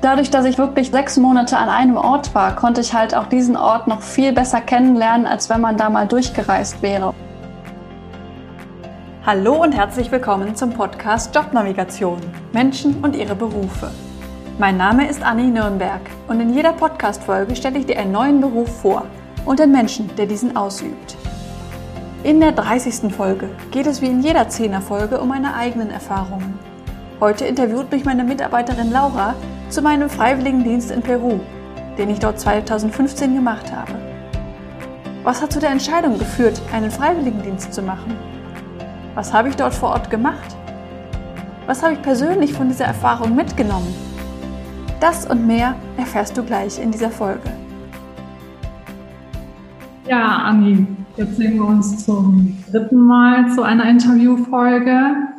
Dadurch, dass ich wirklich sechs Monate an einem Ort war, konnte ich halt auch diesen Ort noch viel besser kennenlernen, als wenn man da mal durchgereist wäre. Hallo und herzlich willkommen zum Podcast Jobnavigation Menschen und ihre Berufe. Mein Name ist Anni Nürnberg und in jeder Podcast-Folge stelle ich dir einen neuen Beruf vor und den Menschen, der diesen ausübt. In der 30. Folge geht es wie in jeder 10er Folge um meine eigenen Erfahrungen. Heute interviewt mich meine Mitarbeiterin Laura zu meinem Freiwilligendienst in Peru, den ich dort 2015 gemacht habe. Was hat zu der Entscheidung geführt, einen Freiwilligendienst zu machen? Was habe ich dort vor Ort gemacht? Was habe ich persönlich von dieser Erfahrung mitgenommen? Das und mehr erfährst du gleich in dieser Folge. Ja, Anni, jetzt sehen wir uns zum dritten Mal zu einer Interviewfolge.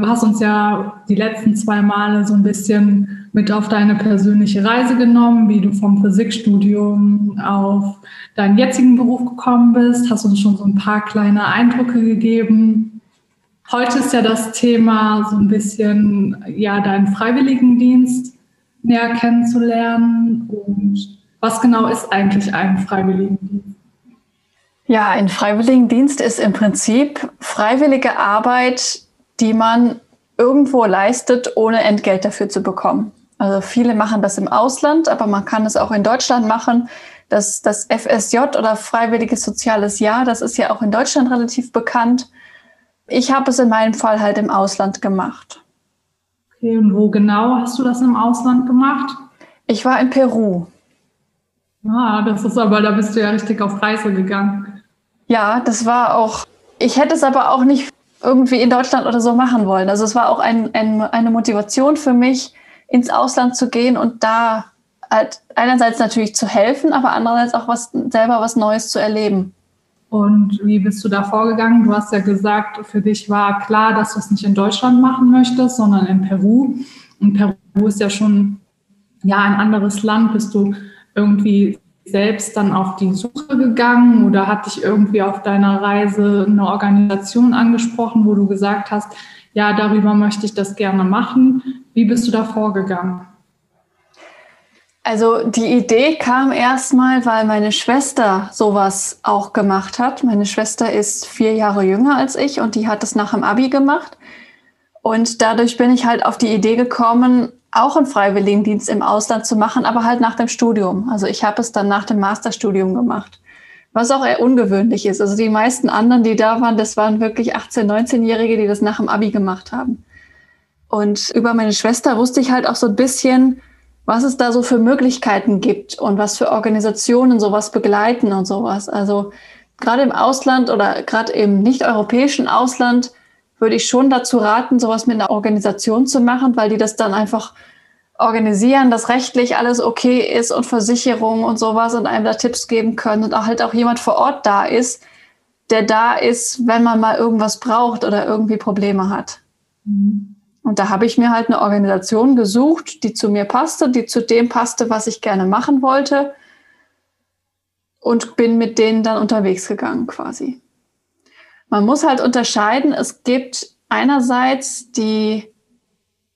Du hast uns ja die letzten zwei Male so ein bisschen mit auf deine persönliche Reise genommen, wie du vom Physikstudium auf deinen jetzigen Beruf gekommen bist, hast uns schon so ein paar kleine Eindrücke gegeben. Heute ist ja das Thema so ein bisschen, ja, deinen Freiwilligendienst näher kennenzulernen und was genau ist eigentlich ein Freiwilligendienst? Ja, ein Freiwilligendienst ist im Prinzip freiwillige Arbeit, die man irgendwo leistet, ohne Entgelt dafür zu bekommen. Also viele machen das im Ausland, aber man kann es auch in Deutschland machen. Das, das FSJ oder Freiwilliges Soziales Jahr, das ist ja auch in Deutschland relativ bekannt. Ich habe es in meinem Fall halt im Ausland gemacht. Okay, und wo genau hast du das im Ausland gemacht? Ich war in Peru. Ah, das ist aber, da bist du ja richtig auf Reise gegangen. Ja, das war auch, ich hätte es aber auch nicht irgendwie in Deutschland oder so machen wollen. Also es war auch ein, ein, eine Motivation für mich, ins Ausland zu gehen und da halt einerseits natürlich zu helfen, aber andererseits auch was, selber was Neues zu erleben. Und wie bist du da vorgegangen? Du hast ja gesagt, für dich war klar, dass du es nicht in Deutschland machen möchtest, sondern in Peru. Und Peru ist ja schon ja ein anderes Land. Bist du irgendwie selbst dann auf die Suche gegangen oder hat dich irgendwie auf deiner Reise eine Organisation angesprochen, wo du gesagt hast, ja, darüber möchte ich das gerne machen. Wie bist du da vorgegangen? Also die Idee kam erstmal, weil meine Schwester sowas auch gemacht hat. Meine Schwester ist vier Jahre jünger als ich und die hat das nach dem Abi gemacht. Und dadurch bin ich halt auf die Idee gekommen, auch einen Freiwilligendienst im Ausland zu machen, aber halt nach dem Studium. Also ich habe es dann nach dem Masterstudium gemacht, was auch eher ungewöhnlich ist. Also die meisten anderen, die da waren, das waren wirklich 18-, 19-Jährige, die das nach dem Abi gemacht haben. Und über meine Schwester wusste ich halt auch so ein bisschen, was es da so für Möglichkeiten gibt und was für Organisationen sowas begleiten und sowas. Also gerade im Ausland oder gerade im nicht-europäischen Ausland würde ich schon dazu raten, sowas mit einer Organisation zu machen, weil die das dann einfach organisieren, dass rechtlich alles okay ist und Versicherungen und sowas und einem da Tipps geben können und auch halt auch jemand vor Ort da ist, der da ist, wenn man mal irgendwas braucht oder irgendwie Probleme hat. Mhm. Und da habe ich mir halt eine Organisation gesucht, die zu mir passte, die zu dem passte, was ich gerne machen wollte und bin mit denen dann unterwegs gegangen quasi. Man muss halt unterscheiden, es gibt einerseits die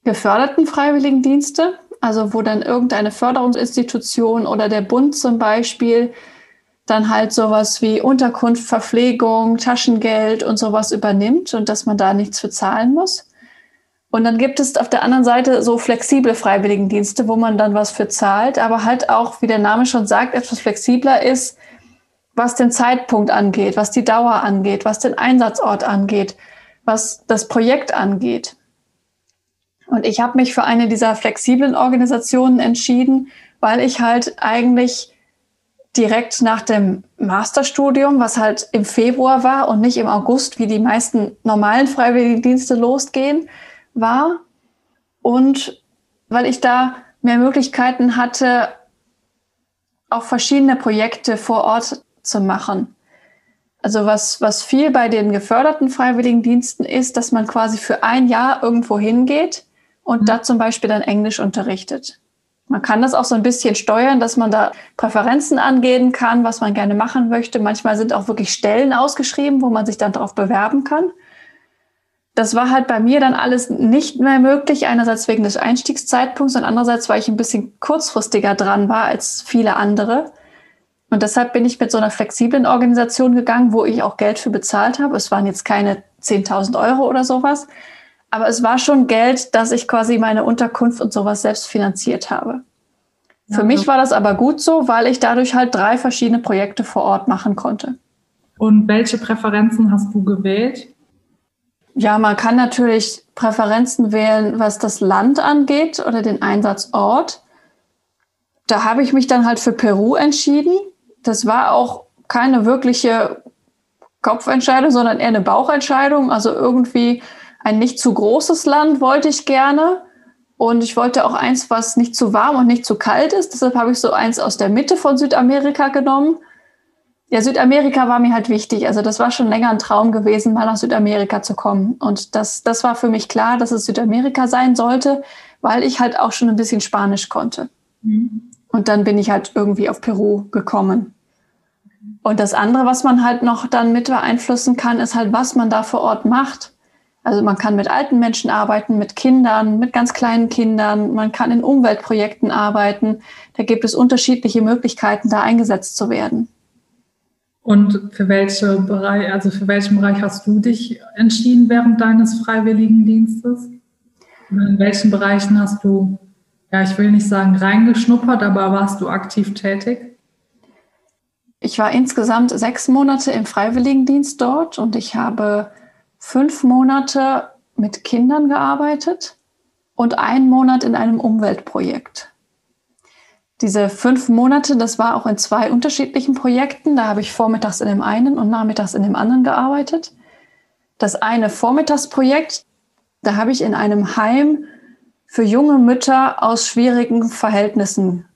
geförderten Freiwilligendienste, also wo dann irgendeine Förderungsinstitution oder der Bund zum Beispiel dann halt sowas wie Unterkunft, Verpflegung, Taschengeld und sowas übernimmt und dass man da nichts für zahlen muss. Und dann gibt es auf der anderen Seite so flexible Freiwilligendienste, wo man dann was für zahlt, aber halt auch, wie der Name schon sagt, etwas flexibler ist, was den Zeitpunkt angeht, was die Dauer angeht, was den Einsatzort angeht, was das Projekt angeht. Und ich habe mich für eine dieser flexiblen Organisationen entschieden, weil ich halt eigentlich direkt nach dem Masterstudium, was halt im Februar war und nicht im August, wie die meisten normalen Freiwilligendienste losgehen, war. Und weil ich da mehr Möglichkeiten hatte, auch verschiedene Projekte vor Ort zu machen. Also was, was viel bei den geförderten Freiwilligendiensten ist, dass man quasi für ein Jahr irgendwo hingeht und mhm. da zum Beispiel dann Englisch unterrichtet. Man kann das auch so ein bisschen steuern, dass man da Präferenzen angeben kann, was man gerne machen möchte. Manchmal sind auch wirklich Stellen ausgeschrieben, wo man sich dann darauf bewerben kann. das war halt bei mir dann alles nicht mehr möglich. Einerseits wegen des Einstiegszeitpunkts und andererseits, weil ich ein bisschen kurzfristiger dran war als viele andere. Und deshalb bin ich mit so einer flexiblen Organisation gegangen, wo ich auch Geld für bezahlt habe. Es waren jetzt keine 10.000 Euro oder sowas, aber es war schon Geld, dass ich quasi meine Unterkunft und sowas selbst finanziert habe. Ja, für mich war das aber gut so, weil ich dadurch halt drei verschiedene Projekte vor Ort machen konnte. Und welche Präferenzen hast du gewählt? Ja, man kann natürlich Präferenzen wählen, was das Land angeht oder den Einsatzort. Da habe ich mich dann halt für Peru entschieden. Das war auch keine wirkliche Kopfentscheidung, sondern eher eine Bauchentscheidung. Also irgendwie ein nicht zu großes Land wollte ich gerne. Und ich wollte auch eins, was nicht zu warm und nicht zu kalt ist. Deshalb habe ich so eins aus der Mitte von Südamerika genommen. Ja, Südamerika war mir halt wichtig. Also das war schon länger ein Traum gewesen, mal nach Südamerika zu kommen. Und das, das war für mich klar, dass es Südamerika sein sollte, weil ich halt auch schon ein bisschen Spanisch konnte. Mhm. Und dann bin ich halt irgendwie auf Peru gekommen. Und das andere, was man halt noch dann mit beeinflussen kann, ist halt, was man da vor Ort macht. Also man kann mit alten Menschen arbeiten, mit Kindern, mit ganz kleinen Kindern. Man kann in Umweltprojekten arbeiten. Da gibt es unterschiedliche Möglichkeiten, da eingesetzt zu werden. Und für welche Bereich, also für welchen Bereich hast du dich entschieden während deines Freiwilligendienstes? in welchen Bereichen hast du, ja, ich will nicht sagen reingeschnuppert, aber warst du aktiv tätig? Ich war insgesamt sechs Monate im Freiwilligendienst dort und ich habe fünf Monate mit Kindern gearbeitet und einen Monat in einem Umweltprojekt. Diese fünf Monate, das war auch in zwei unterschiedlichen Projekten. Da habe ich vormittags in dem einen und nachmittags in dem anderen gearbeitet. Das eine Vormittagsprojekt, da habe ich in einem Heim für junge Mütter aus schwierigen Verhältnissen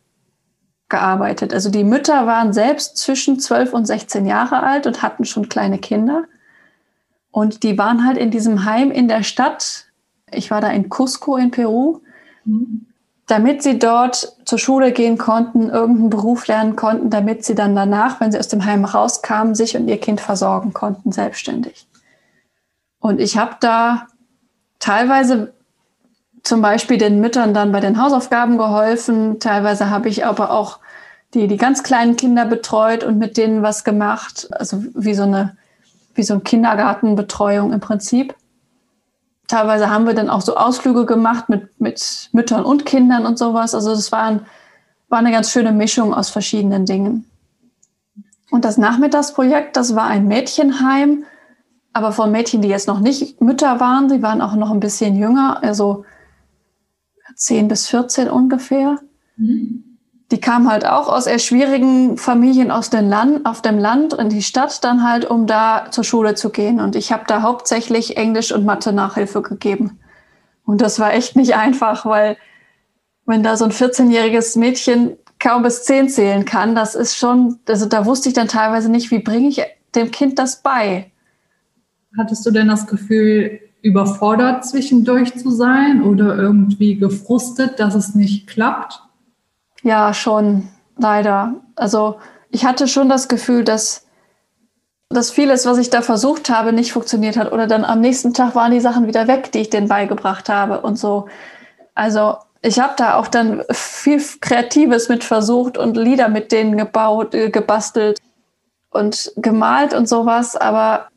gearbeitet. Also die Mütter waren selbst zwischen 12 und 16 Jahre alt und hatten schon kleine Kinder. Und die waren halt in diesem Heim in der Stadt. Ich war da in Cusco in Peru. Mhm damit sie dort zur Schule gehen konnten, irgendeinen Beruf lernen konnten, damit sie dann danach, wenn sie aus dem Heim rauskamen, sich und ihr Kind versorgen konnten, selbstständig. Und ich habe da teilweise zum Beispiel den Müttern dann bei den Hausaufgaben geholfen, teilweise habe ich aber auch die, die ganz kleinen Kinder betreut und mit denen was gemacht, also wie so eine, wie so eine Kindergartenbetreuung im Prinzip. Teilweise haben wir dann auch so Ausflüge gemacht mit, mit Müttern und Kindern und sowas. Also das war, ein, war eine ganz schöne Mischung aus verschiedenen Dingen. Und das Nachmittagsprojekt, das war ein Mädchenheim, aber von Mädchen, die jetzt noch nicht Mütter waren, sie waren auch noch ein bisschen jünger, also 10 bis 14 ungefähr. Mhm die kam halt auch aus eher schwierigen Familien aus dem Land, auf dem Land in die Stadt dann halt, um da zur Schule zu gehen. Und ich habe da hauptsächlich Englisch und Mathe Nachhilfe gegeben. Und das war echt nicht einfach, weil wenn da so ein 14-jähriges Mädchen kaum bis 10 zählen kann, das ist schon, also da wusste ich dann teilweise nicht, wie bringe ich dem Kind das bei. Hattest du denn das Gefühl, überfordert zwischendurch zu sein oder irgendwie gefrustet, dass es nicht klappt? Ja, schon, leider. Also ich hatte schon das Gefühl, dass, dass vieles, was ich da versucht habe, nicht funktioniert hat. Oder dann am nächsten Tag waren die Sachen wieder weg, die ich denen beigebracht habe und so. Also ich habe da auch dann viel Kreatives mit versucht und Lieder mit denen gebaut, äh, gebastelt und gemalt und sowas. Aber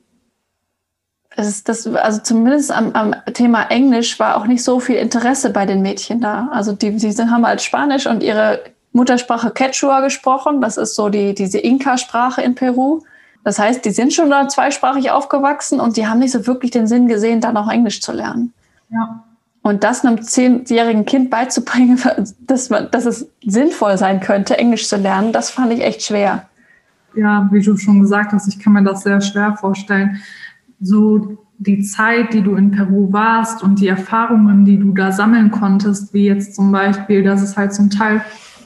ist das, also zumindest am, am, Thema Englisch war auch nicht so viel Interesse bei den Mädchen da. Also die, die haben halt Spanisch und ihre Muttersprache Quechua gesprochen. Das ist so die, diese Inka-Sprache in Peru. Das heißt, die sind schon da zweisprachig aufgewachsen und die haben nicht so wirklich den Sinn gesehen, dann auch Englisch zu lernen. Ja. Und das einem zehnjährigen Kind beizubringen, dass, man, dass es sinnvoll sein könnte, Englisch zu lernen, das fand ich echt schwer. Ja, wie du schon gesagt hast, ich kann mir das sehr schwer vorstellen so die Zeit, die du in Peru warst und die Erfahrungen, die du da sammeln konntest, wie jetzt zum Beispiel, dass es halt zum Teil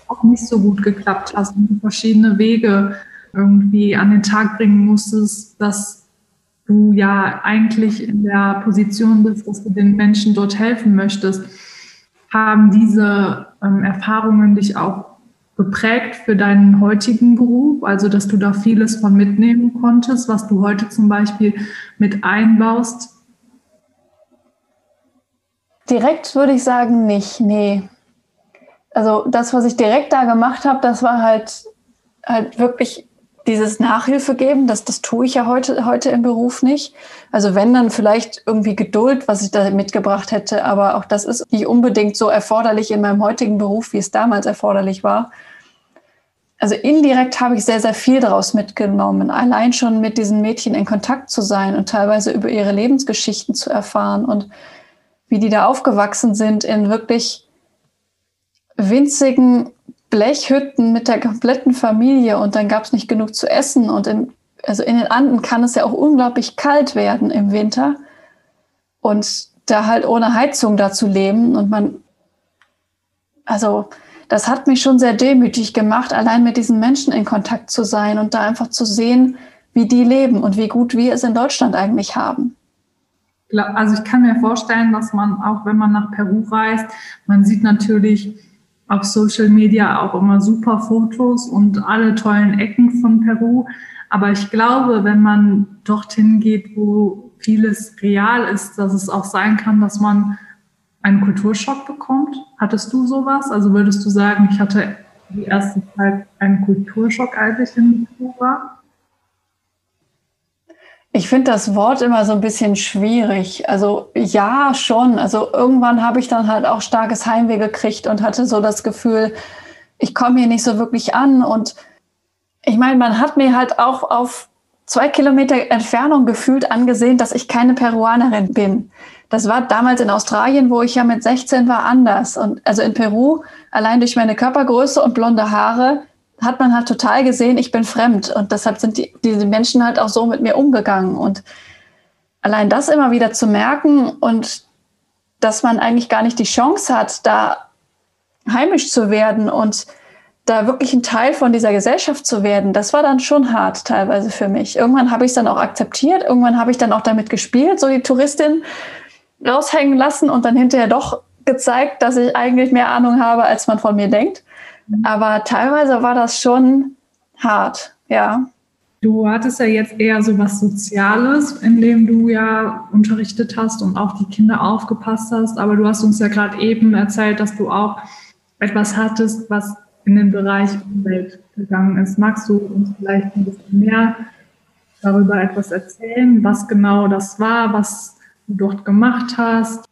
auch nicht so gut geklappt hast und verschiedene Wege irgendwie an den Tag bringen musstest, dass du ja eigentlich in der Position bist, dass du den Menschen dort helfen möchtest, haben diese ähm, Erfahrungen dich auch geprägt für deinen heutigen Beruf, also dass du da vieles von mitnehmen konntest, was du heute zum Beispiel mit einbaust Direkt würde ich sagen, nicht, nee. Also das, was ich direkt da gemacht habe, das war halt, halt wirklich dieses Nachhilfe geben, das, das tue ich ja heute, heute im Beruf nicht. Also wenn dann vielleicht irgendwie Geduld, was ich da mitgebracht hätte, aber auch das ist nicht unbedingt so erforderlich in meinem heutigen Beruf, wie es damals erforderlich war. Also indirekt habe ich sehr, sehr viel daraus mitgenommen. Allein schon mit diesen Mädchen in Kontakt zu sein und teilweise über ihre Lebensgeschichten zu erfahren und wie die da aufgewachsen sind in wirklich winzigen Blechhütten mit der kompletten Familie und dann gab es nicht genug zu essen. Und in, also in den Anden kann es ja auch unglaublich kalt werden im Winter. Und da halt ohne Heizung da zu leben und man, also das hat mich schon sehr demütig gemacht, allein mit diesen Menschen in Kontakt zu sein und da einfach zu sehen, wie die leben und wie gut wir es in Deutschland eigentlich haben. Also ich kann mir vorstellen, dass man auch, wenn man nach Peru reist, man sieht natürlich auf Social Media auch immer super Fotos und alle tollen Ecken von Peru. Aber ich glaube, wenn man dorthin geht, wo vieles real ist, dass es auch sein kann, dass man einen Kulturschock bekommt. Hattest du sowas? Also würdest du sagen, ich hatte die erste Zeit einen Kulturschock, als ich in Peru war? Ich finde das Wort immer so ein bisschen schwierig. Also ja, schon. Also irgendwann habe ich dann halt auch starkes Heimweh gekriegt und hatte so das Gefühl, ich komme hier nicht so wirklich an. Und ich meine, man hat mir halt auch auf zwei Kilometer Entfernung gefühlt angesehen, dass ich keine Peruanerin bin. Das war damals in Australien, wo ich ja mit 16 war, anders. Und also in Peru, allein durch meine Körpergröße und blonde Haare, hat man halt total gesehen, ich bin fremd. Und deshalb sind die, diese Menschen halt auch so mit mir umgegangen. Und allein das immer wieder zu merken und dass man eigentlich gar nicht die Chance hat, da heimisch zu werden und da wirklich ein Teil von dieser Gesellschaft zu werden, das war dann schon hart teilweise für mich. Irgendwann habe ich es dann auch akzeptiert, irgendwann habe ich dann auch damit gespielt, so die Touristin raushängen lassen und dann hinterher doch gezeigt, dass ich eigentlich mehr Ahnung habe, als man von mir denkt. Aber teilweise war das schon hart, ja. Du hattest ja jetzt eher so was Soziales, in dem du ja unterrichtet hast und auch die Kinder aufgepasst hast. Aber du hast uns ja gerade eben erzählt, dass du auch etwas hattest, was in den Bereich Umwelt gegangen ist. Magst du uns vielleicht ein bisschen mehr darüber etwas erzählen, was genau das war, was du dort gemacht hast?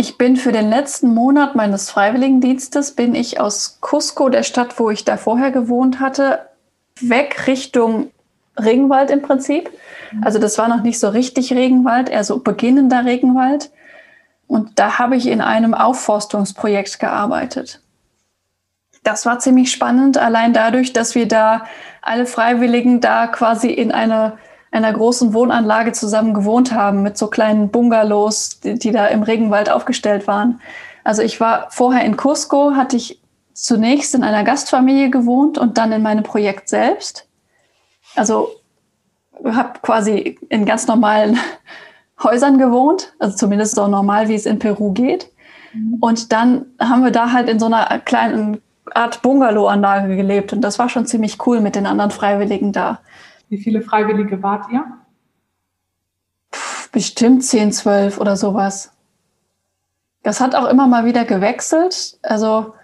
Ich bin für den letzten Monat meines Freiwilligendienstes, bin ich aus Cusco, der Stadt, wo ich da vorher gewohnt hatte, weg Richtung Regenwald im Prinzip. Also das war noch nicht so richtig Regenwald, eher so beginnender Regenwald. Und da habe ich in einem Aufforstungsprojekt gearbeitet. Das war ziemlich spannend, allein dadurch, dass wir da alle Freiwilligen da quasi in einer einer großen Wohnanlage zusammen gewohnt haben mit so kleinen Bungalows, die, die da im Regenwald aufgestellt waren. Also ich war vorher in Cusco, hatte ich zunächst in einer Gastfamilie gewohnt und dann in meinem Projekt selbst. Also habe quasi in ganz normalen Häusern gewohnt, also zumindest so normal, wie es in Peru geht. Mhm. Und dann haben wir da halt in so einer kleinen Art Bungalow-Anlage gelebt und das war schon ziemlich cool mit den anderen Freiwilligen da. Wie viele Freiwillige wart ihr? Bestimmt 10, 12 oder sowas. Das hat auch immer mal wieder gewechselt. Also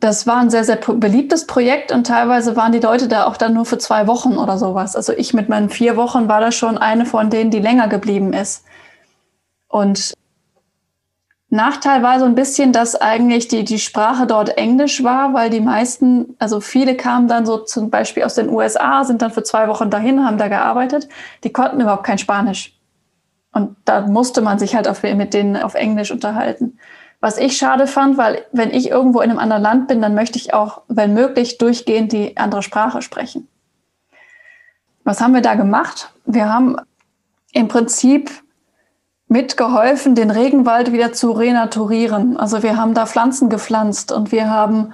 das war ein sehr, sehr beliebtes Projekt und teilweise waren die Leute da auch dann nur für zwei Wochen oder sowas. Also ich mit meinen vier Wochen war da schon eine von denen, die länger geblieben ist. Und Nachteil war so ein bisschen, dass eigentlich die, die Sprache dort Englisch war, weil die meisten, also viele kamen dann so zum Beispiel aus den USA, sind dann für zwei Wochen dahin, haben da gearbeitet. Die konnten überhaupt kein Spanisch. Und da musste man sich halt auf, mit denen auf Englisch unterhalten. Was ich schade fand, weil wenn ich irgendwo in einem anderen Land bin, dann möchte ich auch, wenn möglich, durchgehend die andere Sprache sprechen. Was haben wir da gemacht? Wir haben im Prinzip mitgeholfen, den Regenwald wieder zu renaturieren. Also wir haben da Pflanzen gepflanzt und wir haben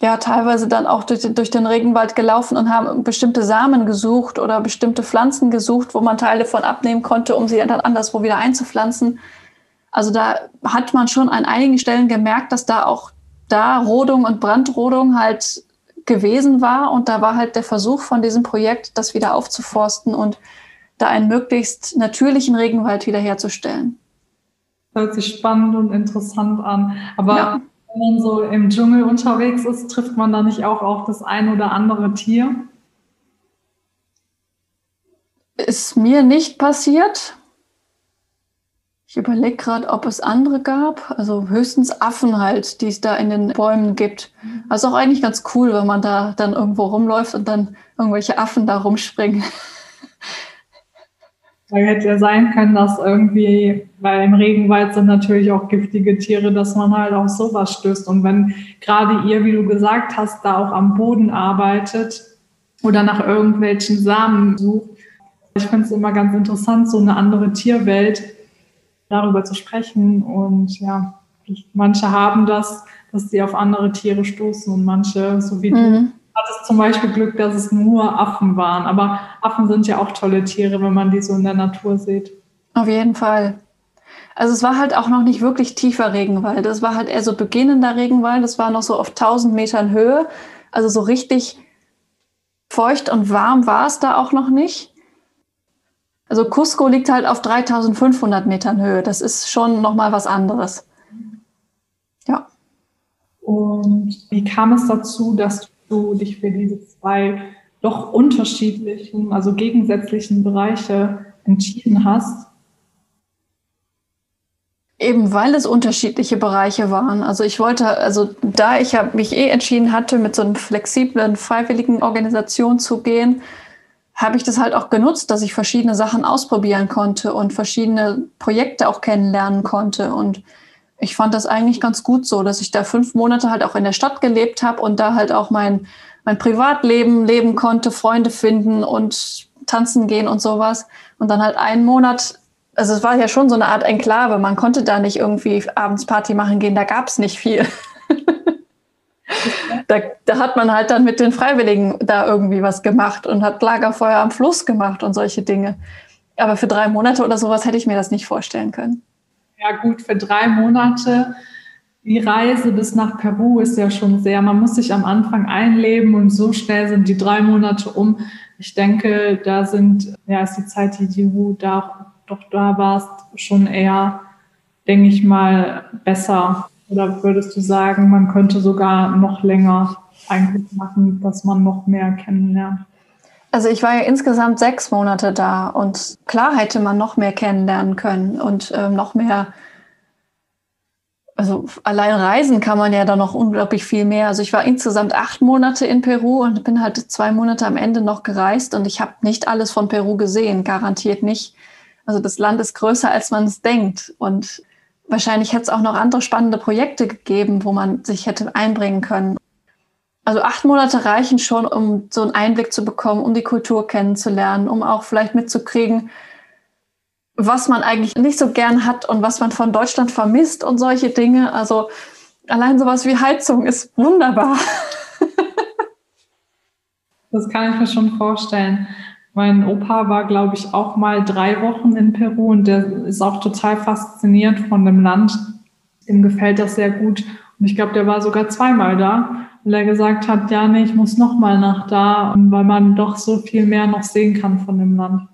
ja teilweise dann auch durch, durch, den Regenwald gelaufen und haben bestimmte Samen gesucht oder bestimmte Pflanzen gesucht, wo man Teile von abnehmen konnte, um sie dann anderswo wieder einzupflanzen. Also da hat man schon an einigen Stellen gemerkt, dass da auch da Rodung und Brandrodung halt gewesen war und da war halt der Versuch von diesem Projekt, das wieder aufzuforsten und da einen möglichst natürlichen Regenwald wiederherzustellen. Hört sich spannend und interessant an. Aber ja. wenn man so im Dschungel unterwegs ist, trifft man da nicht auch auf das ein oder andere Tier? Ist mir nicht passiert. Ich überlege gerade, ob es andere gab. Also höchstens Affen halt, die es da in den Bäumen gibt. Also auch eigentlich ganz cool, wenn man da dann irgendwo rumläuft und dann irgendwelche Affen da rumspringen. Da hätte ja sein können, dass irgendwie, weil im Regenwald sind natürlich auch giftige Tiere, dass man halt auf sowas stößt. Und wenn gerade ihr, wie du gesagt hast, da auch am Boden arbeitet oder nach irgendwelchen Samen sucht, ich finde es immer ganz interessant, so eine andere Tierwelt darüber zu sprechen. Und ja, manche haben das, dass sie auf andere Tiere stoßen und manche, so wie mhm. du, hattest zum Beispiel Glück, dass es nur Affen waren. Aber Affen sind ja auch tolle Tiere, wenn man die so in der Natur sieht. Auf jeden Fall. Also es war halt auch noch nicht wirklich tiefer Regenwald. Es war halt eher so beginnender Regenwald. Es war noch so auf 1000 Metern Höhe. Also so richtig feucht und warm war es da auch noch nicht. Also Cusco liegt halt auf 3500 Metern Höhe. Das ist schon nochmal was anderes. Ja. Und wie kam es dazu, dass du dich für diese zwei doch unterschiedlichen, also gegensätzlichen Bereiche entschieden hast? Eben weil es unterschiedliche Bereiche waren. Also ich wollte, also da ich mich eh entschieden hatte, mit so einer flexiblen, freiwilligen Organisation zu gehen, habe ich das halt auch genutzt, dass ich verschiedene Sachen ausprobieren konnte und verschiedene Projekte auch kennenlernen konnte. Und ich fand das eigentlich ganz gut so, dass ich da fünf Monate halt auch in der Stadt gelebt habe und da halt auch mein, mein Privatleben leben konnte, Freunde finden und tanzen gehen und sowas. Und dann halt einen Monat, also es war ja schon so eine Art Enklave, man konnte da nicht irgendwie abends Party machen gehen, da gab es nicht viel. da, da hat man halt dann mit den Freiwilligen da irgendwie was gemacht und hat Lagerfeuer am Fluss gemacht und solche Dinge. Aber für drei Monate oder sowas hätte ich mir das nicht vorstellen können. Ja gut, für drei Monate. Die Reise bis nach Peru ist ja schon sehr, man muss sich am Anfang einleben und so schnell sind die drei Monate um. Ich denke, da sind, ja, ist die Zeit, die du da doch da warst, schon eher, denke ich mal, besser oder würdest du sagen, man könnte sogar noch länger eigentlich machen, dass man noch mehr kennenlernt? Also ich war ja insgesamt sechs Monate da und klar hätte man noch mehr kennenlernen können und äh, noch mehr, also allein reisen kann man ja da noch unglaublich viel mehr. Also ich war insgesamt acht Monate in Peru und bin halt zwei Monate am Ende noch gereist und ich habe nicht alles von Peru gesehen, garantiert nicht. Also das Land ist größer, als man es denkt und Wahrscheinlich hätte es auch noch andere spannende Projekte gegeben, wo man sich hätte einbringen können. Also acht Monate reichen schon, um so einen Einblick zu bekommen, um die Kultur kennenzulernen, um auch vielleicht mitzukriegen, was man eigentlich nicht so gern hat und was man von Deutschland vermisst und solche Dinge. Also allein sowas wie Heizung ist wunderbar. das kann ich mir schon vorstellen. Mein Opa war, glaube ich, auch mal drei Wochen in Peru und der ist auch total fasziniert von dem Land. Ihm gefällt das sehr gut. Und ich glaube, der war sogar zweimal da, weil er gesagt hat, ja, nee, ich muss noch mal nach da, weil man doch so viel mehr noch sehen kann von dem Land.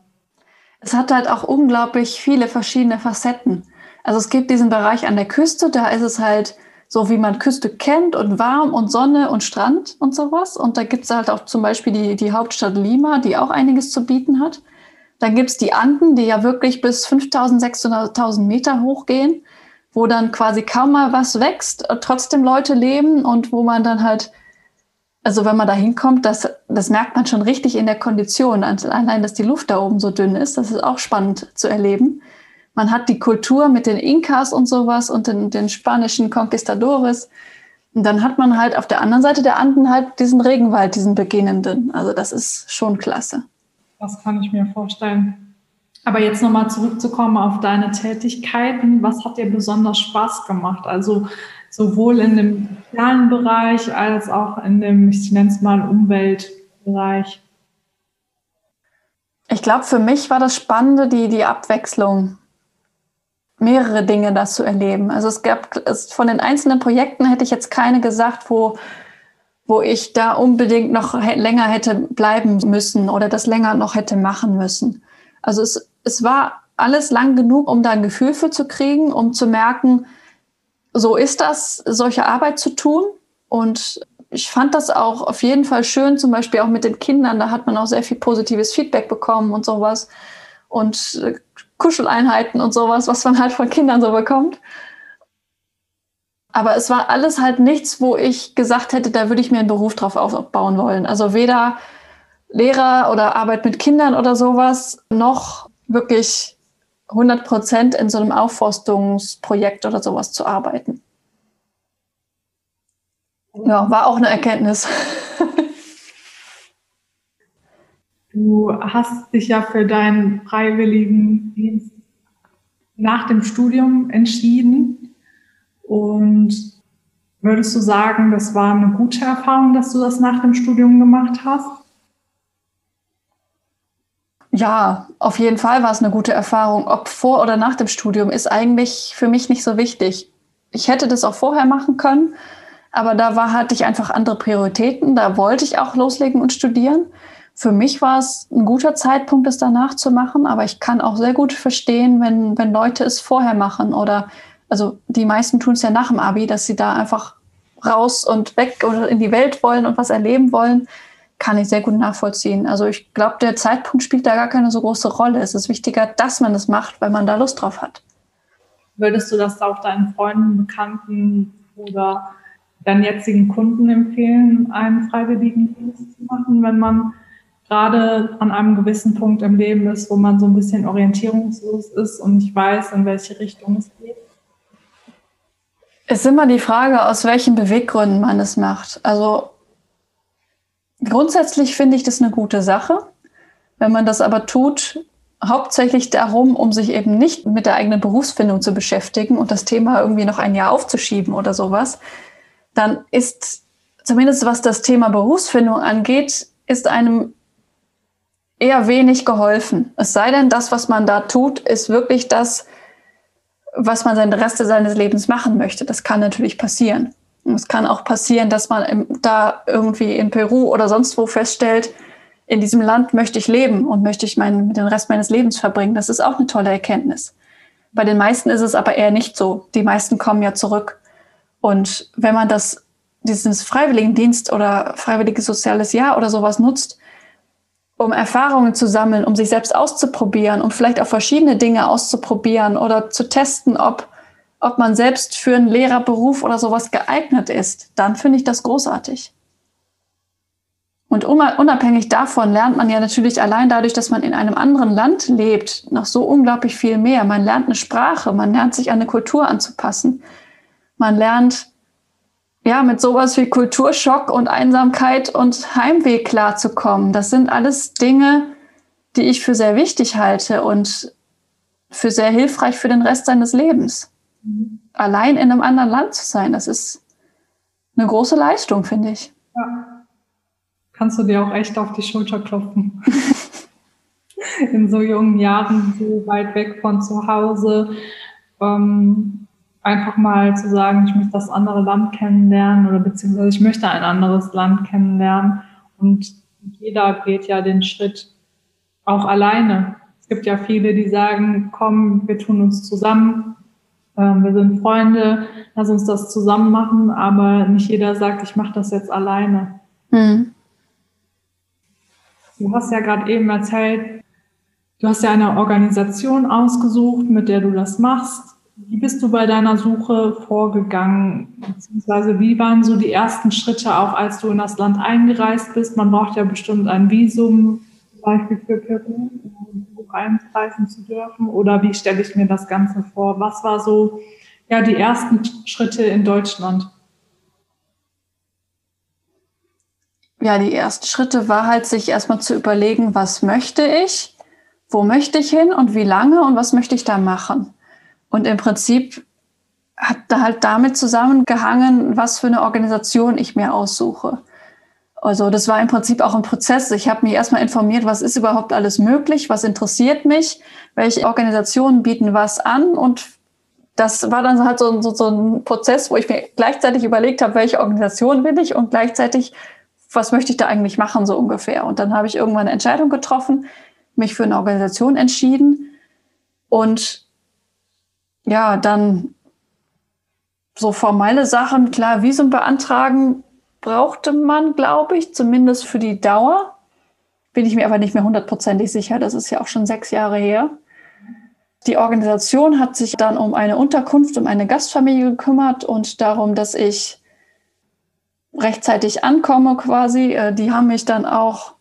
Es hat halt auch unglaublich viele verschiedene Facetten. Also es gibt diesen Bereich an der Küste, da ist es halt so wie man Küste kennt und warm und Sonne und Strand und sowas. Und da gibt es halt auch zum Beispiel die, die Hauptstadt Lima, die auch einiges zu bieten hat. Dann gibt es die Anden, die ja wirklich bis 5.600, Meter hochgehen, wo dann quasi kaum mal was wächst, trotzdem Leute leben und wo man dann halt, also wenn man da hinkommt, das, das merkt man schon richtig in der Kondition. Allein, dass die Luft da oben so dünn ist, das ist auch spannend zu erleben. Man hat die Kultur mit den Inkas und sowas und den, den spanischen Conquistadores. Und dann hat man halt auf der anderen Seite der Anden halt diesen Regenwald, diesen beginnenden. Also das ist schon klasse. Das kann ich mir vorstellen. Aber jetzt nochmal zurückzukommen auf deine Tätigkeiten. Was hat dir besonders Spaß gemacht? Also sowohl in dem sozialen Bereich als auch in dem, ich nenne es mal, Umweltbereich. Ich glaube, für mich war das Spannende die, die Abwechslung mehrere Dinge das zu erleben. Also es gab es, von den einzelnen Projekten hätte ich jetzt keine gesagt, wo, wo ich da unbedingt noch länger hätte bleiben müssen oder das länger noch hätte machen müssen. Also es, es war alles lang genug, um da ein Gefühl für zu kriegen, um zu merken, so ist das, solche Arbeit zu tun. Und ich fand das auch auf jeden Fall schön, zum Beispiel auch mit den Kindern. Da hat man auch sehr viel positives Feedback bekommen und sowas. Und äh, Kuscheleinheiten und sowas, was man halt von Kindern so bekommt. Aber es war alles halt nichts, wo ich gesagt hätte, da würde ich mir einen Beruf drauf aufbauen wollen. Also weder Lehrer oder Arbeit mit Kindern oder sowas, noch wirklich 100 Prozent in so einem Aufforstungsprojekt oder sowas zu arbeiten. Ja, war auch eine Erkenntnis. Du hast dich ja für deinen freiwilligen Dienst nach dem Studium entschieden. Und würdest du sagen, das war eine gute Erfahrung, dass du das nach dem Studium gemacht hast? Ja, auf jeden Fall war es eine gute Erfahrung. Ob vor oder nach dem Studium ist eigentlich für mich nicht so wichtig. Ich hätte das auch vorher machen können, aber da war, hatte ich einfach andere Prioritäten. Da wollte ich auch loslegen und studieren. Für mich war es ein guter Zeitpunkt, es danach zu machen, aber ich kann auch sehr gut verstehen, wenn, wenn Leute es vorher machen oder also die meisten tun es ja nach dem Abi, dass sie da einfach raus und weg oder in die Welt wollen und was erleben wollen kann ich sehr gut nachvollziehen. Also ich glaube, der Zeitpunkt spielt da gar keine so große Rolle. Es ist wichtiger, dass man es macht, weil man da Lust drauf hat. Würdest du das auch deinen Freunden, Bekannten oder deinen jetzigen Kunden empfehlen, einen Freiwilligendienst zu machen, wenn man gerade an einem gewissen Punkt im Leben ist, wo man so ein bisschen orientierungslos ist und nicht weiß, in welche Richtung es geht? Es ist immer die Frage, aus welchen Beweggründen man es macht. Also Grundsätzlich finde ich das eine gute Sache. Wenn man das aber tut, hauptsächlich darum, um sich eben nicht mit der eigenen Berufsfindung zu beschäftigen und das Thema irgendwie noch ein Jahr aufzuschieben oder sowas, dann ist zumindest was das Thema Berufsfindung angeht, ist einem eher wenig geholfen. Es sei denn, das, was man da tut, ist wirklich das, was man den Rest seines Lebens machen möchte. Das kann natürlich passieren. Es kann auch passieren, dass man im, da irgendwie in Peru oder sonst wo feststellt, in diesem Land möchte ich leben und möchte ich meinen, den Rest meines Lebens verbringen. Das ist auch eine tolle Erkenntnis. Bei den meisten ist es aber eher nicht so. Die meisten kommen ja zurück. Und wenn man das, dieses Freiwilligendienst oder freiwilliges soziales Jahr oder sowas nutzt, um Erfahrungen zu sammeln, um sich selbst auszuprobieren, um vielleicht auch verschiedene Dinge auszuprobieren oder zu testen, ob ob man selbst für einen Lehrerberuf oder sowas geeignet ist, dann finde ich das großartig. Und unabhängig davon lernt man ja natürlich allein dadurch, dass man in einem anderen Land lebt, noch so unglaublich viel mehr. Man lernt eine Sprache, man lernt sich an eine Kultur anzupassen. Man lernt ja mit sowas wie Kulturschock und Einsamkeit und Heimweh klarzukommen. Das sind alles Dinge, die ich für sehr wichtig halte und für sehr hilfreich für den Rest seines Lebens allein in einem anderen Land zu sein, das ist eine große Leistung, finde ich. Ja. Kannst du dir auch echt auf die Schulter klopfen. in so jungen Jahren, so weit weg von zu Hause, ähm, einfach mal zu sagen, ich möchte das andere Land kennenlernen oder beziehungsweise ich möchte ein anderes Land kennenlernen. Und jeder geht ja den Schritt auch alleine. Es gibt ja viele, die sagen, komm, wir tun uns zusammen, wir sind Freunde, lass uns das zusammen machen, aber nicht jeder sagt, ich mache das jetzt alleine. Mhm. Du hast ja gerade eben erzählt, du hast ja eine Organisation ausgesucht, mit der du das machst. Wie bist du bei deiner Suche vorgegangen? Beziehungsweise wie waren so die ersten Schritte auch, als du in das Land eingereist bist? Man braucht ja bestimmt ein Visum, zum Beispiel für Peru, einpreisen zu dürfen? Oder wie stelle ich mir das Ganze vor? Was war so ja, die ersten Schritte in Deutschland? Ja, die ersten Schritte war halt, sich erstmal zu überlegen, was möchte ich, wo möchte ich hin und wie lange und was möchte ich da machen. Und im Prinzip hat da halt damit zusammengehangen, was für eine Organisation ich mir aussuche. Also das war im Prinzip auch ein Prozess. Ich habe mich erstmal informiert, was ist überhaupt alles möglich, was interessiert mich, welche Organisationen bieten was an und das war dann halt so, so, so ein Prozess, wo ich mir gleichzeitig überlegt habe, welche Organisation will ich und gleichzeitig, was möchte ich da eigentlich machen, so ungefähr. Und dann habe ich irgendwann eine Entscheidung getroffen, mich für eine Organisation entschieden und ja, dann so formelle Sachen, klar, Visum beantragen brauchte man, glaube ich, zumindest für die Dauer. Bin ich mir aber nicht mehr hundertprozentig sicher. Das ist ja auch schon sechs Jahre her. Die Organisation hat sich dann um eine Unterkunft, um eine Gastfamilie gekümmert und darum, dass ich rechtzeitig ankomme quasi. Äh, die haben mich dann auch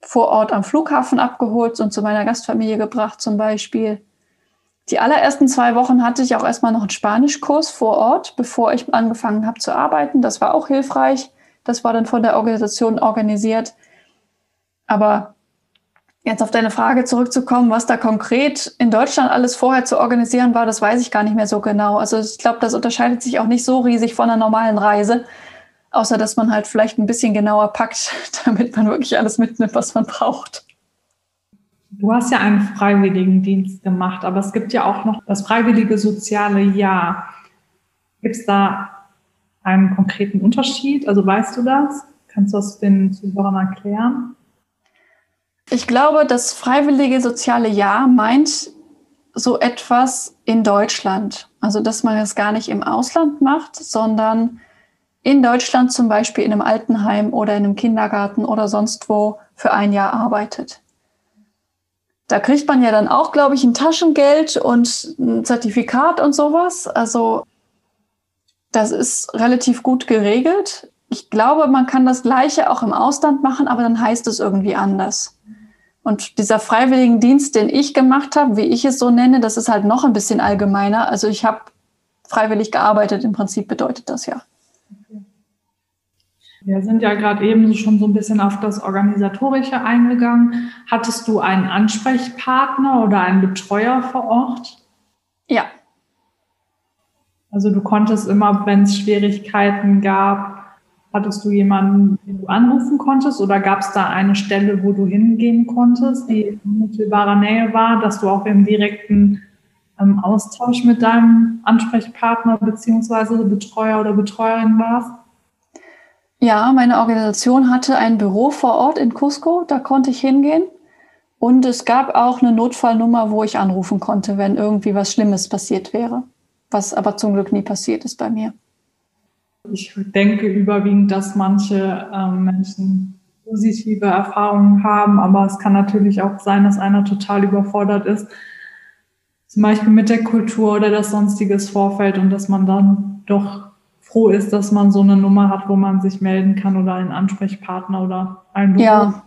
vor Ort am Flughafen abgeholt und zu meiner Gastfamilie gebracht zum Beispiel. Die allerersten zwei Wochen hatte ich auch erstmal noch einen Spanischkurs vor Ort, bevor ich angefangen habe zu arbeiten. Das war auch hilfreich. Das war dann von der Organisation organisiert. Aber jetzt auf deine Frage zurückzukommen, was da konkret in Deutschland alles vorher zu organisieren war, das weiß ich gar nicht mehr so genau. Also ich glaube, das unterscheidet sich auch nicht so riesig von einer normalen Reise, außer dass man halt vielleicht ein bisschen genauer packt, damit man wirklich alles mitnimmt, was man braucht. Du hast ja einen Freiwilligendienst gemacht, aber es gibt ja auch noch das freiwillige soziale Jahr. Gibt es da einen konkreten Unterschied? Also weißt du das? Kannst du das den Zuhörern erklären? Ich glaube, das freiwillige soziale Jahr meint so etwas in Deutschland. Also, dass man es gar nicht im Ausland macht, sondern in Deutschland zum Beispiel in einem Altenheim oder in einem Kindergarten oder sonst wo für ein Jahr arbeitet. Da kriegt man ja dann auch, glaube ich, ein Taschengeld und ein Zertifikat und sowas. Also das ist relativ gut geregelt. Ich glaube, man kann das Gleiche auch im Ausland machen, aber dann heißt es irgendwie anders. Und dieser Freiwilligendienst, den ich gemacht habe, wie ich es so nenne, das ist halt noch ein bisschen allgemeiner. Also ich habe freiwillig gearbeitet, im Prinzip bedeutet das ja. Wir sind ja gerade eben schon so ein bisschen auf das Organisatorische eingegangen. Hattest du einen Ansprechpartner oder einen Betreuer vor Ort? Ja. Also du konntest immer, wenn es Schwierigkeiten gab, hattest du jemanden, den du anrufen konntest oder gab es da eine Stelle, wo du hingehen konntest, die in mittelbarer Nähe war, dass du auch im direkten ähm, Austausch mit deinem Ansprechpartner beziehungsweise Betreuer oder Betreuerin warst? Ja, meine Organisation hatte ein Büro vor Ort in Cusco, da konnte ich hingehen. Und es gab auch eine Notfallnummer, wo ich anrufen konnte, wenn irgendwie was Schlimmes passiert wäre. Was aber zum Glück nie passiert ist bei mir. Ich denke überwiegend, dass manche ähm, Menschen positive Erfahrungen haben, aber es kann natürlich auch sein, dass einer total überfordert ist, zum Beispiel mit der Kultur oder das sonstiges Vorfeld und dass man dann doch froh ist, dass man so eine Nummer hat, wo man sich melden kann oder einen Ansprechpartner oder einen Beruf ja.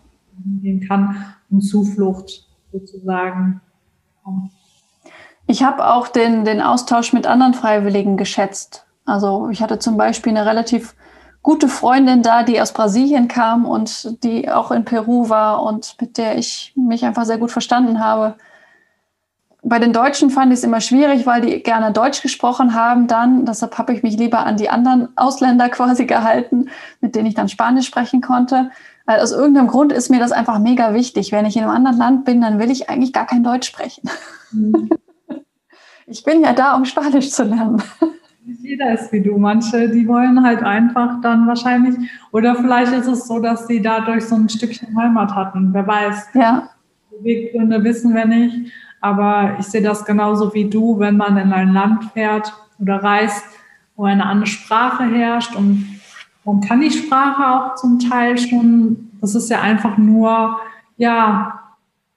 gehen kann und Zuflucht sozusagen. Ich habe auch den, den Austausch mit anderen Freiwilligen geschätzt. Also ich hatte zum Beispiel eine relativ gute Freundin da, die aus Brasilien kam und die auch in Peru war und mit der ich mich einfach sehr gut verstanden habe bei den Deutschen fand ich es immer schwierig, weil die gerne Deutsch gesprochen haben dann. Deshalb habe ich mich lieber an die anderen Ausländer quasi gehalten, mit denen ich dann Spanisch sprechen konnte. Weil aus irgendeinem Grund ist mir das einfach mega wichtig. Wenn ich in einem anderen Land bin, dann will ich eigentlich gar kein Deutsch sprechen. Mhm. Ich bin ja da, um Spanisch zu lernen. Nicht jeder ist wie du. Manche, die wollen halt einfach dann wahrscheinlich, oder vielleicht ist es so, dass sie dadurch so ein Stückchen Heimat hatten. Wer weiß. Ja. Beweggründe wissen wir nicht. Aber ich sehe das genauso wie du, wenn man in ein Land fährt oder reist, wo eine andere Sprache herrscht und man kann die Sprache auch zum Teil schon, das ist ja einfach nur, ja,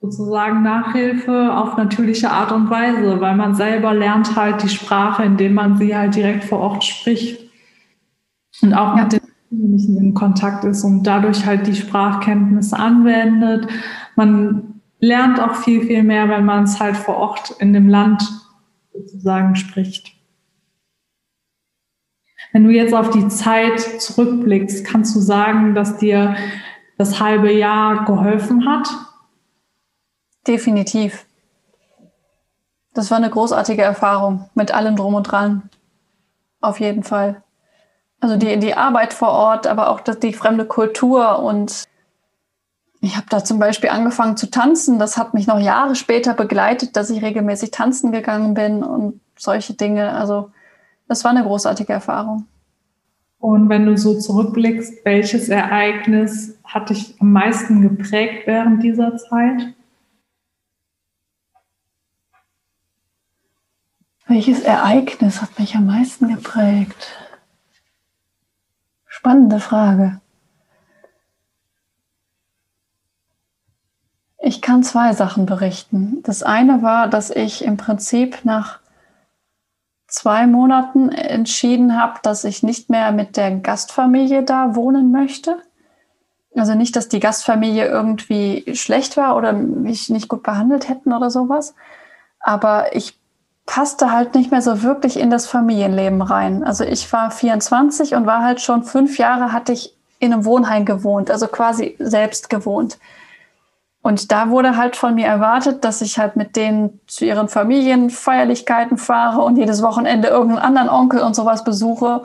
sozusagen Nachhilfe auf natürliche Art und Weise, weil man selber lernt halt die Sprache, indem man sie halt direkt vor Ort spricht und auch ja. mit den Menschen in Kontakt ist und dadurch halt die Sprachkenntnisse anwendet. Man lernt auch viel, viel mehr, wenn man es halt vor Ort in dem Land sozusagen spricht. Wenn du jetzt auf die Zeit zurückblickst, kannst du sagen, dass dir das halbe Jahr geholfen hat? Definitiv. Das war eine großartige Erfahrung mit allem drum und dran. Auf jeden Fall. Also die, die Arbeit vor Ort, aber auch die fremde Kultur und ich habe da zum Beispiel angefangen zu tanzen. Das hat mich noch Jahre später begleitet, dass ich regelmäßig tanzen gegangen bin und solche Dinge. Also das war eine großartige Erfahrung. Und wenn du so zurückblickst, welches Ereignis hat dich am meisten geprägt während dieser Zeit? Welches Ereignis hat mich am meisten geprägt? Spannende Frage. Ich kann zwei Sachen berichten. Das eine war, dass ich im Prinzip nach zwei Monaten entschieden habe, dass ich nicht mehr mit der Gastfamilie da wohnen möchte. Also nicht, dass die Gastfamilie irgendwie schlecht war oder mich nicht gut behandelt hätten oder sowas. Aber ich passte halt nicht mehr so wirklich in das Familienleben rein. Also ich war 24 und war halt schon fünf Jahre hatte ich in einem Wohnheim gewohnt, also quasi selbst gewohnt. Und da wurde halt von mir erwartet, dass ich halt mit denen zu ihren Familienfeierlichkeiten fahre und jedes Wochenende irgendeinen anderen Onkel und sowas besuche.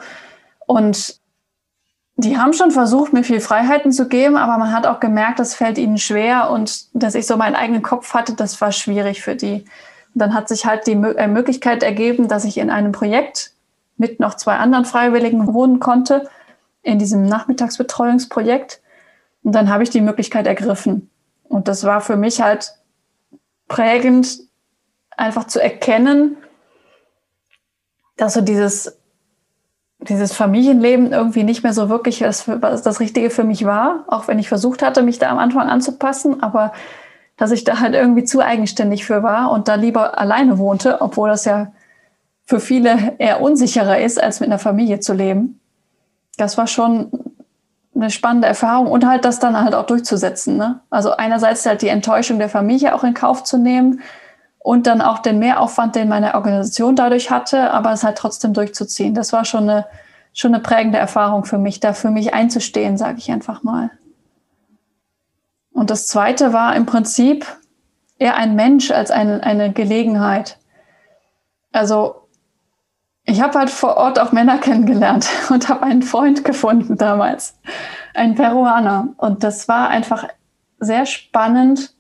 Und die haben schon versucht, mir viel Freiheiten zu geben, aber man hat auch gemerkt, das fällt ihnen schwer und dass ich so meinen eigenen Kopf hatte, das war schwierig für die. Und dann hat sich halt die äh, Möglichkeit ergeben, dass ich in einem Projekt mit noch zwei anderen Freiwilligen wohnen konnte, in diesem Nachmittagsbetreuungsprojekt. Und dann habe ich die Möglichkeit ergriffen. Und das war für mich halt prägend, einfach zu erkennen, dass so dieses, dieses Familienleben irgendwie nicht mehr so wirklich das, das Richtige für mich war, auch wenn ich versucht hatte, mich da am Anfang anzupassen, aber dass ich da halt irgendwie zu eigenständig für war und da lieber alleine wohnte, obwohl das ja für viele eher unsicherer ist, als mit einer Familie zu leben. Das war schon eine spannende Erfahrung und halt das dann halt auch durchzusetzen. Ne? Also einerseits halt die Enttäuschung der Familie auch in Kauf zu nehmen und dann auch den Mehraufwand, den meine Organisation dadurch hatte, aber es halt trotzdem durchzuziehen. Das war schon eine, schon eine prägende Erfahrung für mich, da für mich einzustehen, sage ich einfach mal. Und das Zweite war im Prinzip eher ein Mensch als eine, eine Gelegenheit. Also ich habe halt vor Ort auch Männer kennengelernt und habe einen Freund gefunden damals, einen Peruaner. Und das war einfach sehr spannend,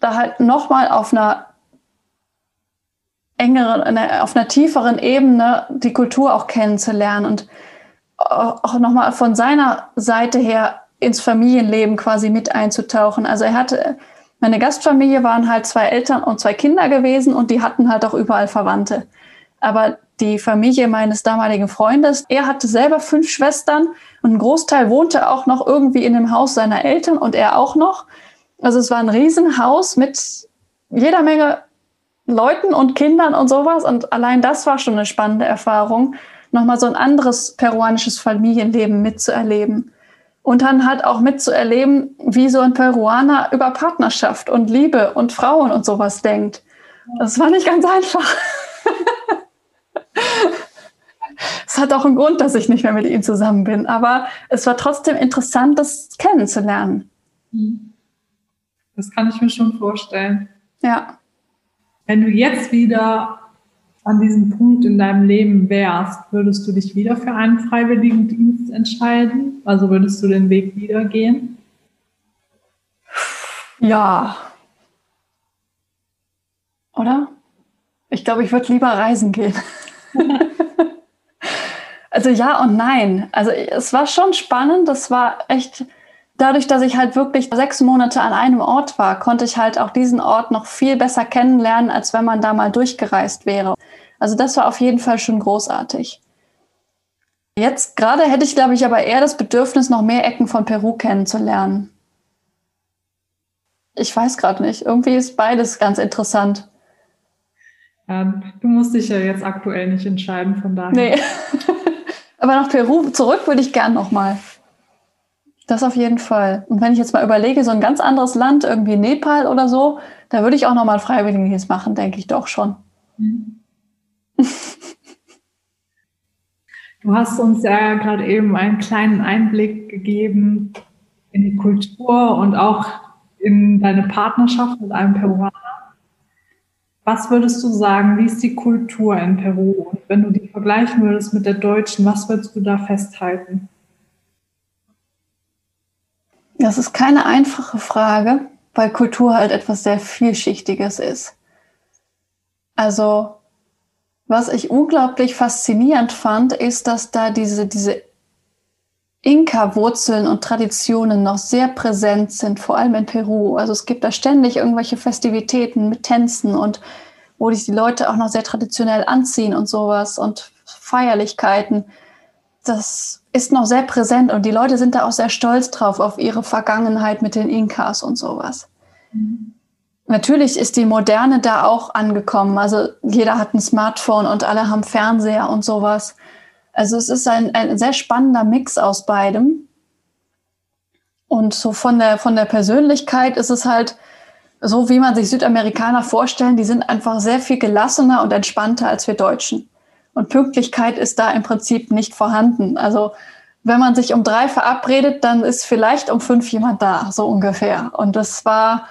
da halt nochmal auf einer engeren, auf einer tieferen Ebene die Kultur auch kennenzulernen und auch nochmal von seiner Seite her ins Familienleben quasi mit einzutauchen. Also er hatte, meine Gastfamilie waren halt zwei Eltern und zwei Kinder gewesen und die hatten halt auch überall Verwandte. Aber die Familie meines damaligen Freundes, er hatte selber fünf Schwestern und ein Großteil wohnte auch noch irgendwie in dem Haus seiner Eltern und er auch noch. Also es war ein Riesenhaus mit jeder Menge Leuten und Kindern und sowas. Und allein das war schon eine spannende Erfahrung, nochmal so ein anderes peruanisches Familienleben mitzuerleben. Und dann halt auch mitzuerleben, wie so ein Peruaner über Partnerschaft und Liebe und Frauen und sowas denkt. Das war nicht ganz einfach. Es hat auch einen Grund, dass ich nicht mehr mit ihm zusammen bin. Aber es war trotzdem interessant, das kennenzulernen. Das kann ich mir schon vorstellen. Ja. Wenn du jetzt wieder an diesem Punkt in deinem Leben wärst, würdest du dich wieder für einen freiwilligen Dienst entscheiden? Also würdest du den Weg wieder gehen? Ja. Oder? Ich glaube, ich würde lieber reisen gehen. also ja und nein. Also es war schon spannend. Das war echt, dadurch, dass ich halt wirklich sechs Monate an einem Ort war, konnte ich halt auch diesen Ort noch viel besser kennenlernen, als wenn man da mal durchgereist wäre. Also das war auf jeden Fall schon großartig. Jetzt gerade hätte ich, glaube ich, aber eher das Bedürfnis, noch mehr Ecken von Peru kennenzulernen. Ich weiß gerade nicht. Irgendwie ist beides ganz interessant. Ähm, du musst dich ja jetzt aktuell nicht entscheiden, von daher. Nee. Aber nach Peru zurück würde ich gern nochmal. Das auf jeden Fall. Und wenn ich jetzt mal überlege, so ein ganz anderes Land, irgendwie Nepal oder so, da würde ich auch nochmal Freiwilliges machen, denke ich doch schon. Mhm. Du hast uns ja gerade eben einen kleinen Einblick gegeben in die Kultur und auch in deine Partnerschaft mit einem Peruaner. Was würdest du sagen, wie ist die Kultur in Peru? Und wenn du die vergleichen würdest mit der deutschen, was würdest du da festhalten? Das ist keine einfache Frage, weil Kultur halt etwas sehr Vielschichtiges ist. Also Was ich unglaublich faszinierend fand, ist, dass da diese, diese Inka-Wurzeln und Traditionen noch sehr präsent sind, vor allem in Peru. Also es gibt da ständig irgendwelche Festivitäten mit Tänzen und wo sich die Leute auch noch sehr traditionell anziehen und sowas und Feierlichkeiten. Das ist noch sehr präsent und die Leute sind da auch sehr stolz drauf, auf ihre Vergangenheit mit den Inkas und sowas. Mhm. Natürlich ist die Moderne da auch angekommen. Also jeder hat ein Smartphone und alle haben Fernseher und sowas. Also es ist ein, ein sehr spannender Mix aus beidem. Und so von der, von der Persönlichkeit ist es halt so, wie man sich Südamerikaner vorstellen, die sind einfach sehr viel gelassener und entspannter als wir Deutschen. Und Pünktlichkeit ist da im Prinzip nicht vorhanden. Also wenn man sich um drei verabredet, dann ist vielleicht um fünf jemand da, so ungefähr. Und das war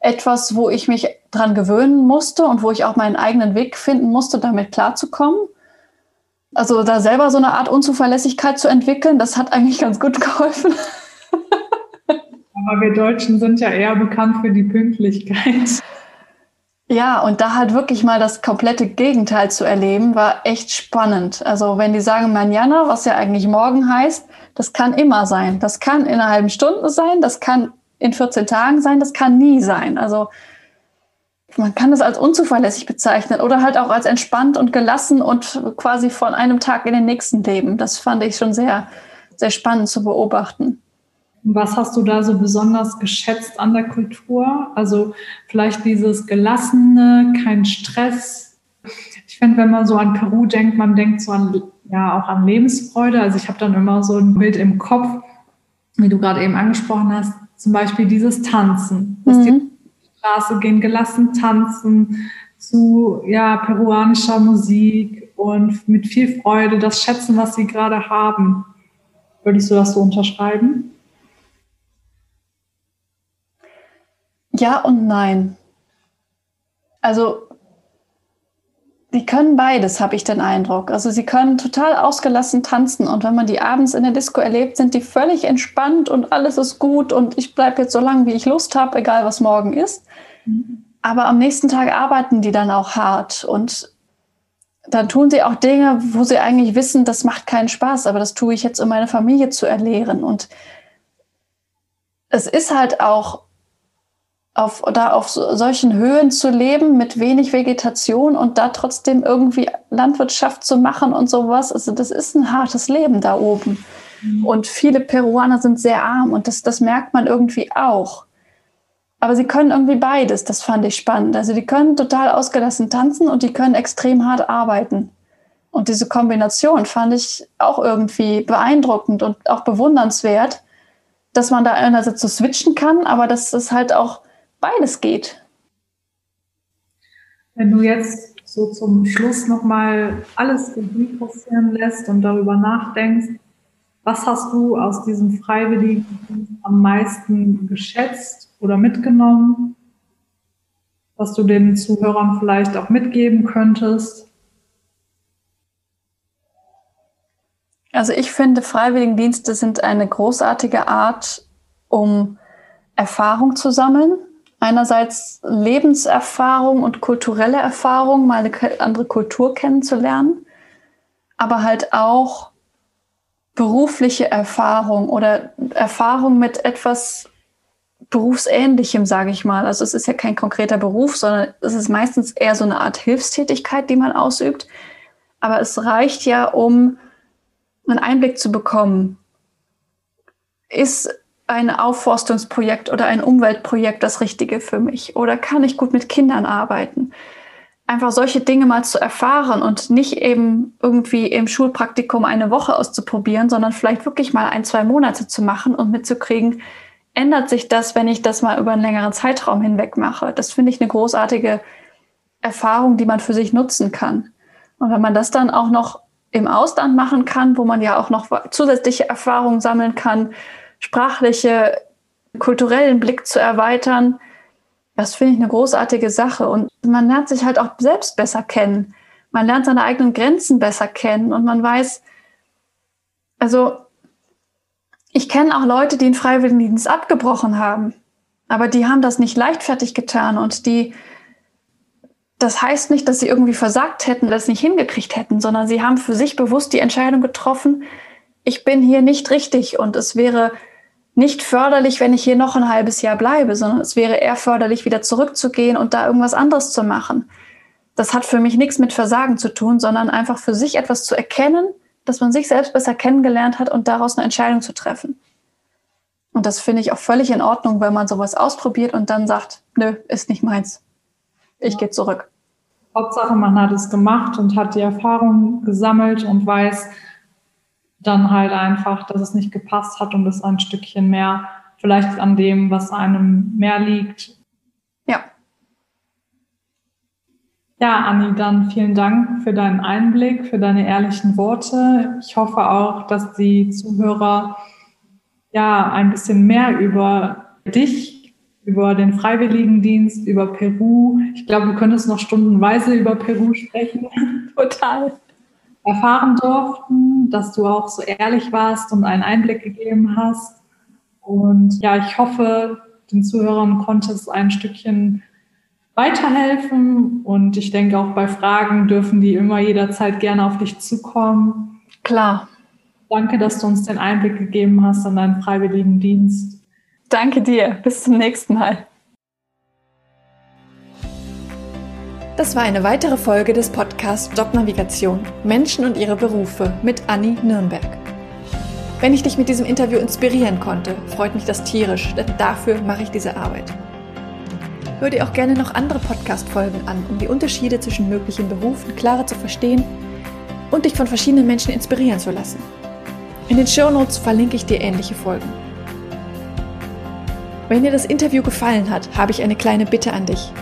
etwas, wo ich mich dran gewöhnen musste und wo ich auch meinen eigenen Weg finden musste, damit klarzukommen. Also da selber so eine Art Unzuverlässigkeit zu entwickeln, das hat eigentlich ganz gut geholfen. Aber wir Deutschen sind ja eher bekannt für die Pünktlichkeit. Ja, und da halt wirklich mal das komplette Gegenteil zu erleben, war echt spannend. Also wenn die sagen Manjana, was ja eigentlich morgen heißt, das kann immer sein. Das kann in einer halben Stunde sein, das kann in 14 Tagen sein, das kann nie sein. Also man kann das als unzuverlässig bezeichnen oder halt auch als entspannt und gelassen und quasi von einem Tag in den nächsten leben. Das fand ich schon sehr, sehr spannend zu beobachten. Was hast du da so besonders geschätzt an der Kultur? Also vielleicht dieses Gelassene, kein Stress. Ich finde, wenn man so an Peru denkt, man denkt so an, ja, auch an Lebensfreude. Also ich habe dann immer so ein Bild im Kopf, wie du gerade eben angesprochen hast, zum Beispiel dieses Tanzen, dass mhm. die Straße gehen, gelassen tanzen zu ja, peruanischer Musik und mit viel Freude das schätzen, was sie gerade haben. Würdest du das so unterschreiben? Ja und nein. Also die können beides, habe ich den Eindruck. Also sie können total ausgelassen tanzen und wenn man die abends in der Disco erlebt, sind die völlig entspannt und alles ist gut und ich bleibe jetzt so lange, wie ich Lust habe, egal was morgen ist. Mhm. Aber am nächsten Tag arbeiten die dann auch hart und dann tun sie auch Dinge, wo sie eigentlich wissen, das macht keinen Spaß, aber das tue ich jetzt, um meine Familie zu erlehren. Und es ist halt auch auf, da auf solchen Höhen zu leben mit wenig Vegetation und da trotzdem irgendwie Landwirtschaft zu machen und sowas. Also das ist ein hartes Leben da oben. Mhm. Und viele Peruaner sind sehr arm und das, das merkt man irgendwie auch. Aber sie können irgendwie beides, das fand ich spannend. Also die können total ausgelassen tanzen und die können extrem hart arbeiten. Und diese Kombination fand ich auch irgendwie beeindruckend und auch bewundernswert, dass man da einerseits so switchen kann, aber dass es halt auch beides geht. Wenn du jetzt so zum Schluss nochmal alles Revue passieren lässt und darüber nachdenkst, was hast du aus diesem Freiwilligen am meisten geschätzt oder mitgenommen, was du den Zuhörern vielleicht auch mitgeben könntest? Also ich finde, Freiwilligendienste sind eine großartige Art, um Erfahrung zu sammeln, einerseits Lebenserfahrung und kulturelle Erfahrung, mal eine andere Kultur kennenzulernen, aber halt auch berufliche Erfahrung oder Erfahrung mit etwas Berufsähnlichem, sage ich mal. Also es ist ja kein konkreter Beruf, sondern es ist meistens eher so eine Art Hilfstätigkeit, die man ausübt. Aber es reicht ja, um einen Einblick zu bekommen. Ist ein Aufforstungsprojekt oder ein Umweltprojekt das Richtige für mich? Oder kann ich gut mit Kindern arbeiten? Einfach solche Dinge mal zu erfahren und nicht eben irgendwie im Schulpraktikum eine Woche auszuprobieren, sondern vielleicht wirklich mal ein, zwei Monate zu machen und mitzukriegen, ändert sich das, wenn ich das mal über einen längeren Zeitraum hinweg mache. Das finde ich eine großartige Erfahrung, die man für sich nutzen kann. Und wenn man das dann auch noch im Ausland machen kann, wo man ja auch noch zusätzliche Erfahrungen sammeln kann, sprachliche, kulturellen Blick zu erweitern, das finde ich eine großartige Sache. Und man lernt sich halt auch selbst besser kennen. Man lernt seine eigenen Grenzen besser kennen und man weiß, also ich kenne auch Leute, die einen Freiwilligendienst abgebrochen haben, aber die haben das nicht leichtfertig getan und die das heißt nicht, dass sie irgendwie versagt hätten, das nicht hingekriegt hätten, sondern sie haben für sich bewusst die Entscheidung getroffen, ich bin hier nicht richtig und es wäre nicht förderlich, wenn ich hier noch ein halbes Jahr bleibe, sondern es wäre eher förderlich, wieder zurückzugehen und da irgendwas anderes zu machen. Das hat für mich nichts mit Versagen zu tun, sondern einfach für sich etwas zu erkennen, dass man sich selbst besser kennengelernt hat und daraus eine Entscheidung zu treffen. Und das finde ich auch völlig in Ordnung, wenn man sowas ausprobiert und dann sagt, nö, ist nicht meins. Ich ja. gehe zurück. Hauptsache, man hat es gemacht und hat die Erfahrung gesammelt und weiß dann halt einfach, dass es nicht gepasst hat und es ein Stückchen mehr vielleicht an dem, was einem mehr liegt. Ja. Ja, Anni, dann vielen Dank für deinen Einblick, für deine ehrlichen Worte. Ich hoffe auch, dass die Zuhörer ja ein bisschen mehr über dich über den Freiwilligendienst, über Peru. Ich glaube, du könntest noch stundenweise über Peru sprechen. Total. Erfahren durften, dass du auch so ehrlich warst und einen Einblick gegeben hast. Und ja, ich hoffe, den Zuhörern konnte es ein Stückchen weiterhelfen. Und ich denke, auch bei Fragen dürfen die immer jederzeit gerne auf dich zukommen. Klar. Danke, dass du uns den Einblick gegeben hast an deinen Freiwilligendienst. Danke dir. Bis zum nächsten Mal. Das war eine weitere Folge des Podcasts Jobnavigation Menschen und ihre Berufe mit Anni Nürnberg. Wenn ich dich mit diesem Interview inspirieren konnte, freut mich das tierisch, denn dafür mache ich diese Arbeit. Hör dir auch gerne noch andere Podcast-Folgen an, um die Unterschiede zwischen möglichen Berufen klarer zu verstehen und dich von verschiedenen Menschen inspirieren zu lassen. In den Show Notes verlinke ich dir ähnliche Folgen. Wenn dir das Interview gefallen hat, habe ich eine kleine Bitte an dich.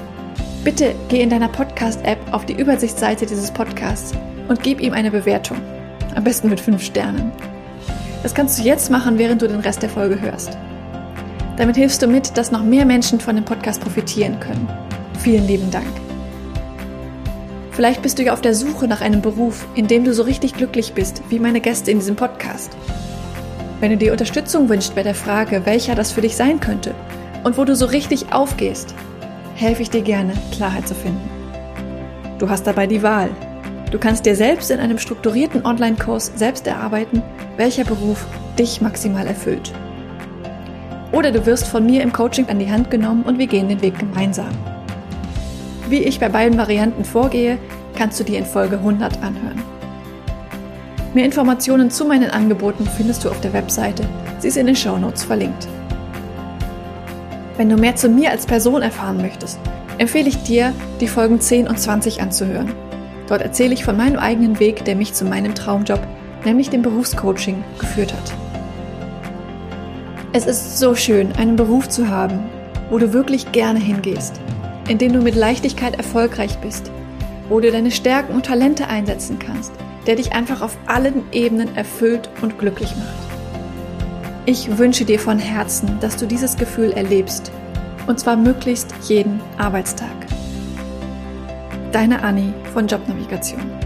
Bitte geh in deiner Podcast-App auf die Übersichtsseite dieses Podcasts und gib ihm eine Bewertung. Am besten mit 5 Sternen. Das kannst du jetzt machen, während du den Rest der Folge hörst. Damit hilfst du mit, dass noch mehr Menschen von dem Podcast profitieren können. Vielen lieben Dank. Vielleicht bist du ja auf der Suche nach einem Beruf, in dem du so richtig glücklich bist, wie meine Gäste in diesem Podcast. Wenn du dir Unterstützung wünschst bei der Frage, welcher das für dich sein könnte und wo du so richtig aufgehst, helfe ich dir gerne, Klarheit zu finden. Du hast dabei die Wahl. Du kannst dir selbst in einem strukturierten Online-Kurs selbst erarbeiten, welcher Beruf dich maximal erfüllt. Oder du wirst von mir im Coaching an die Hand genommen und wir gehen den Weg gemeinsam. Wie ich bei beiden Varianten vorgehe, kannst du dir in Folge 100 anhören. Mehr Informationen zu meinen Angeboten findest du auf der Webseite. Sie ist in den Show Notes verlinkt. Wenn du mehr zu mir als Person erfahren möchtest, empfehle ich dir, die Folgen 10 und 20 anzuhören. Dort erzähle ich von meinem eigenen Weg, der mich zu meinem Traumjob, nämlich dem Berufscoaching, geführt hat. Es ist so schön, einen Beruf zu haben, wo du wirklich gerne hingehst, in dem du mit Leichtigkeit erfolgreich bist, wo du deine Stärken und Talente einsetzen kannst – der dich einfach auf allen Ebenen erfüllt und glücklich macht. Ich wünsche dir von Herzen, dass du dieses Gefühl erlebst, und zwar möglichst jeden Arbeitstag. Deine Anni von Jobnavigation.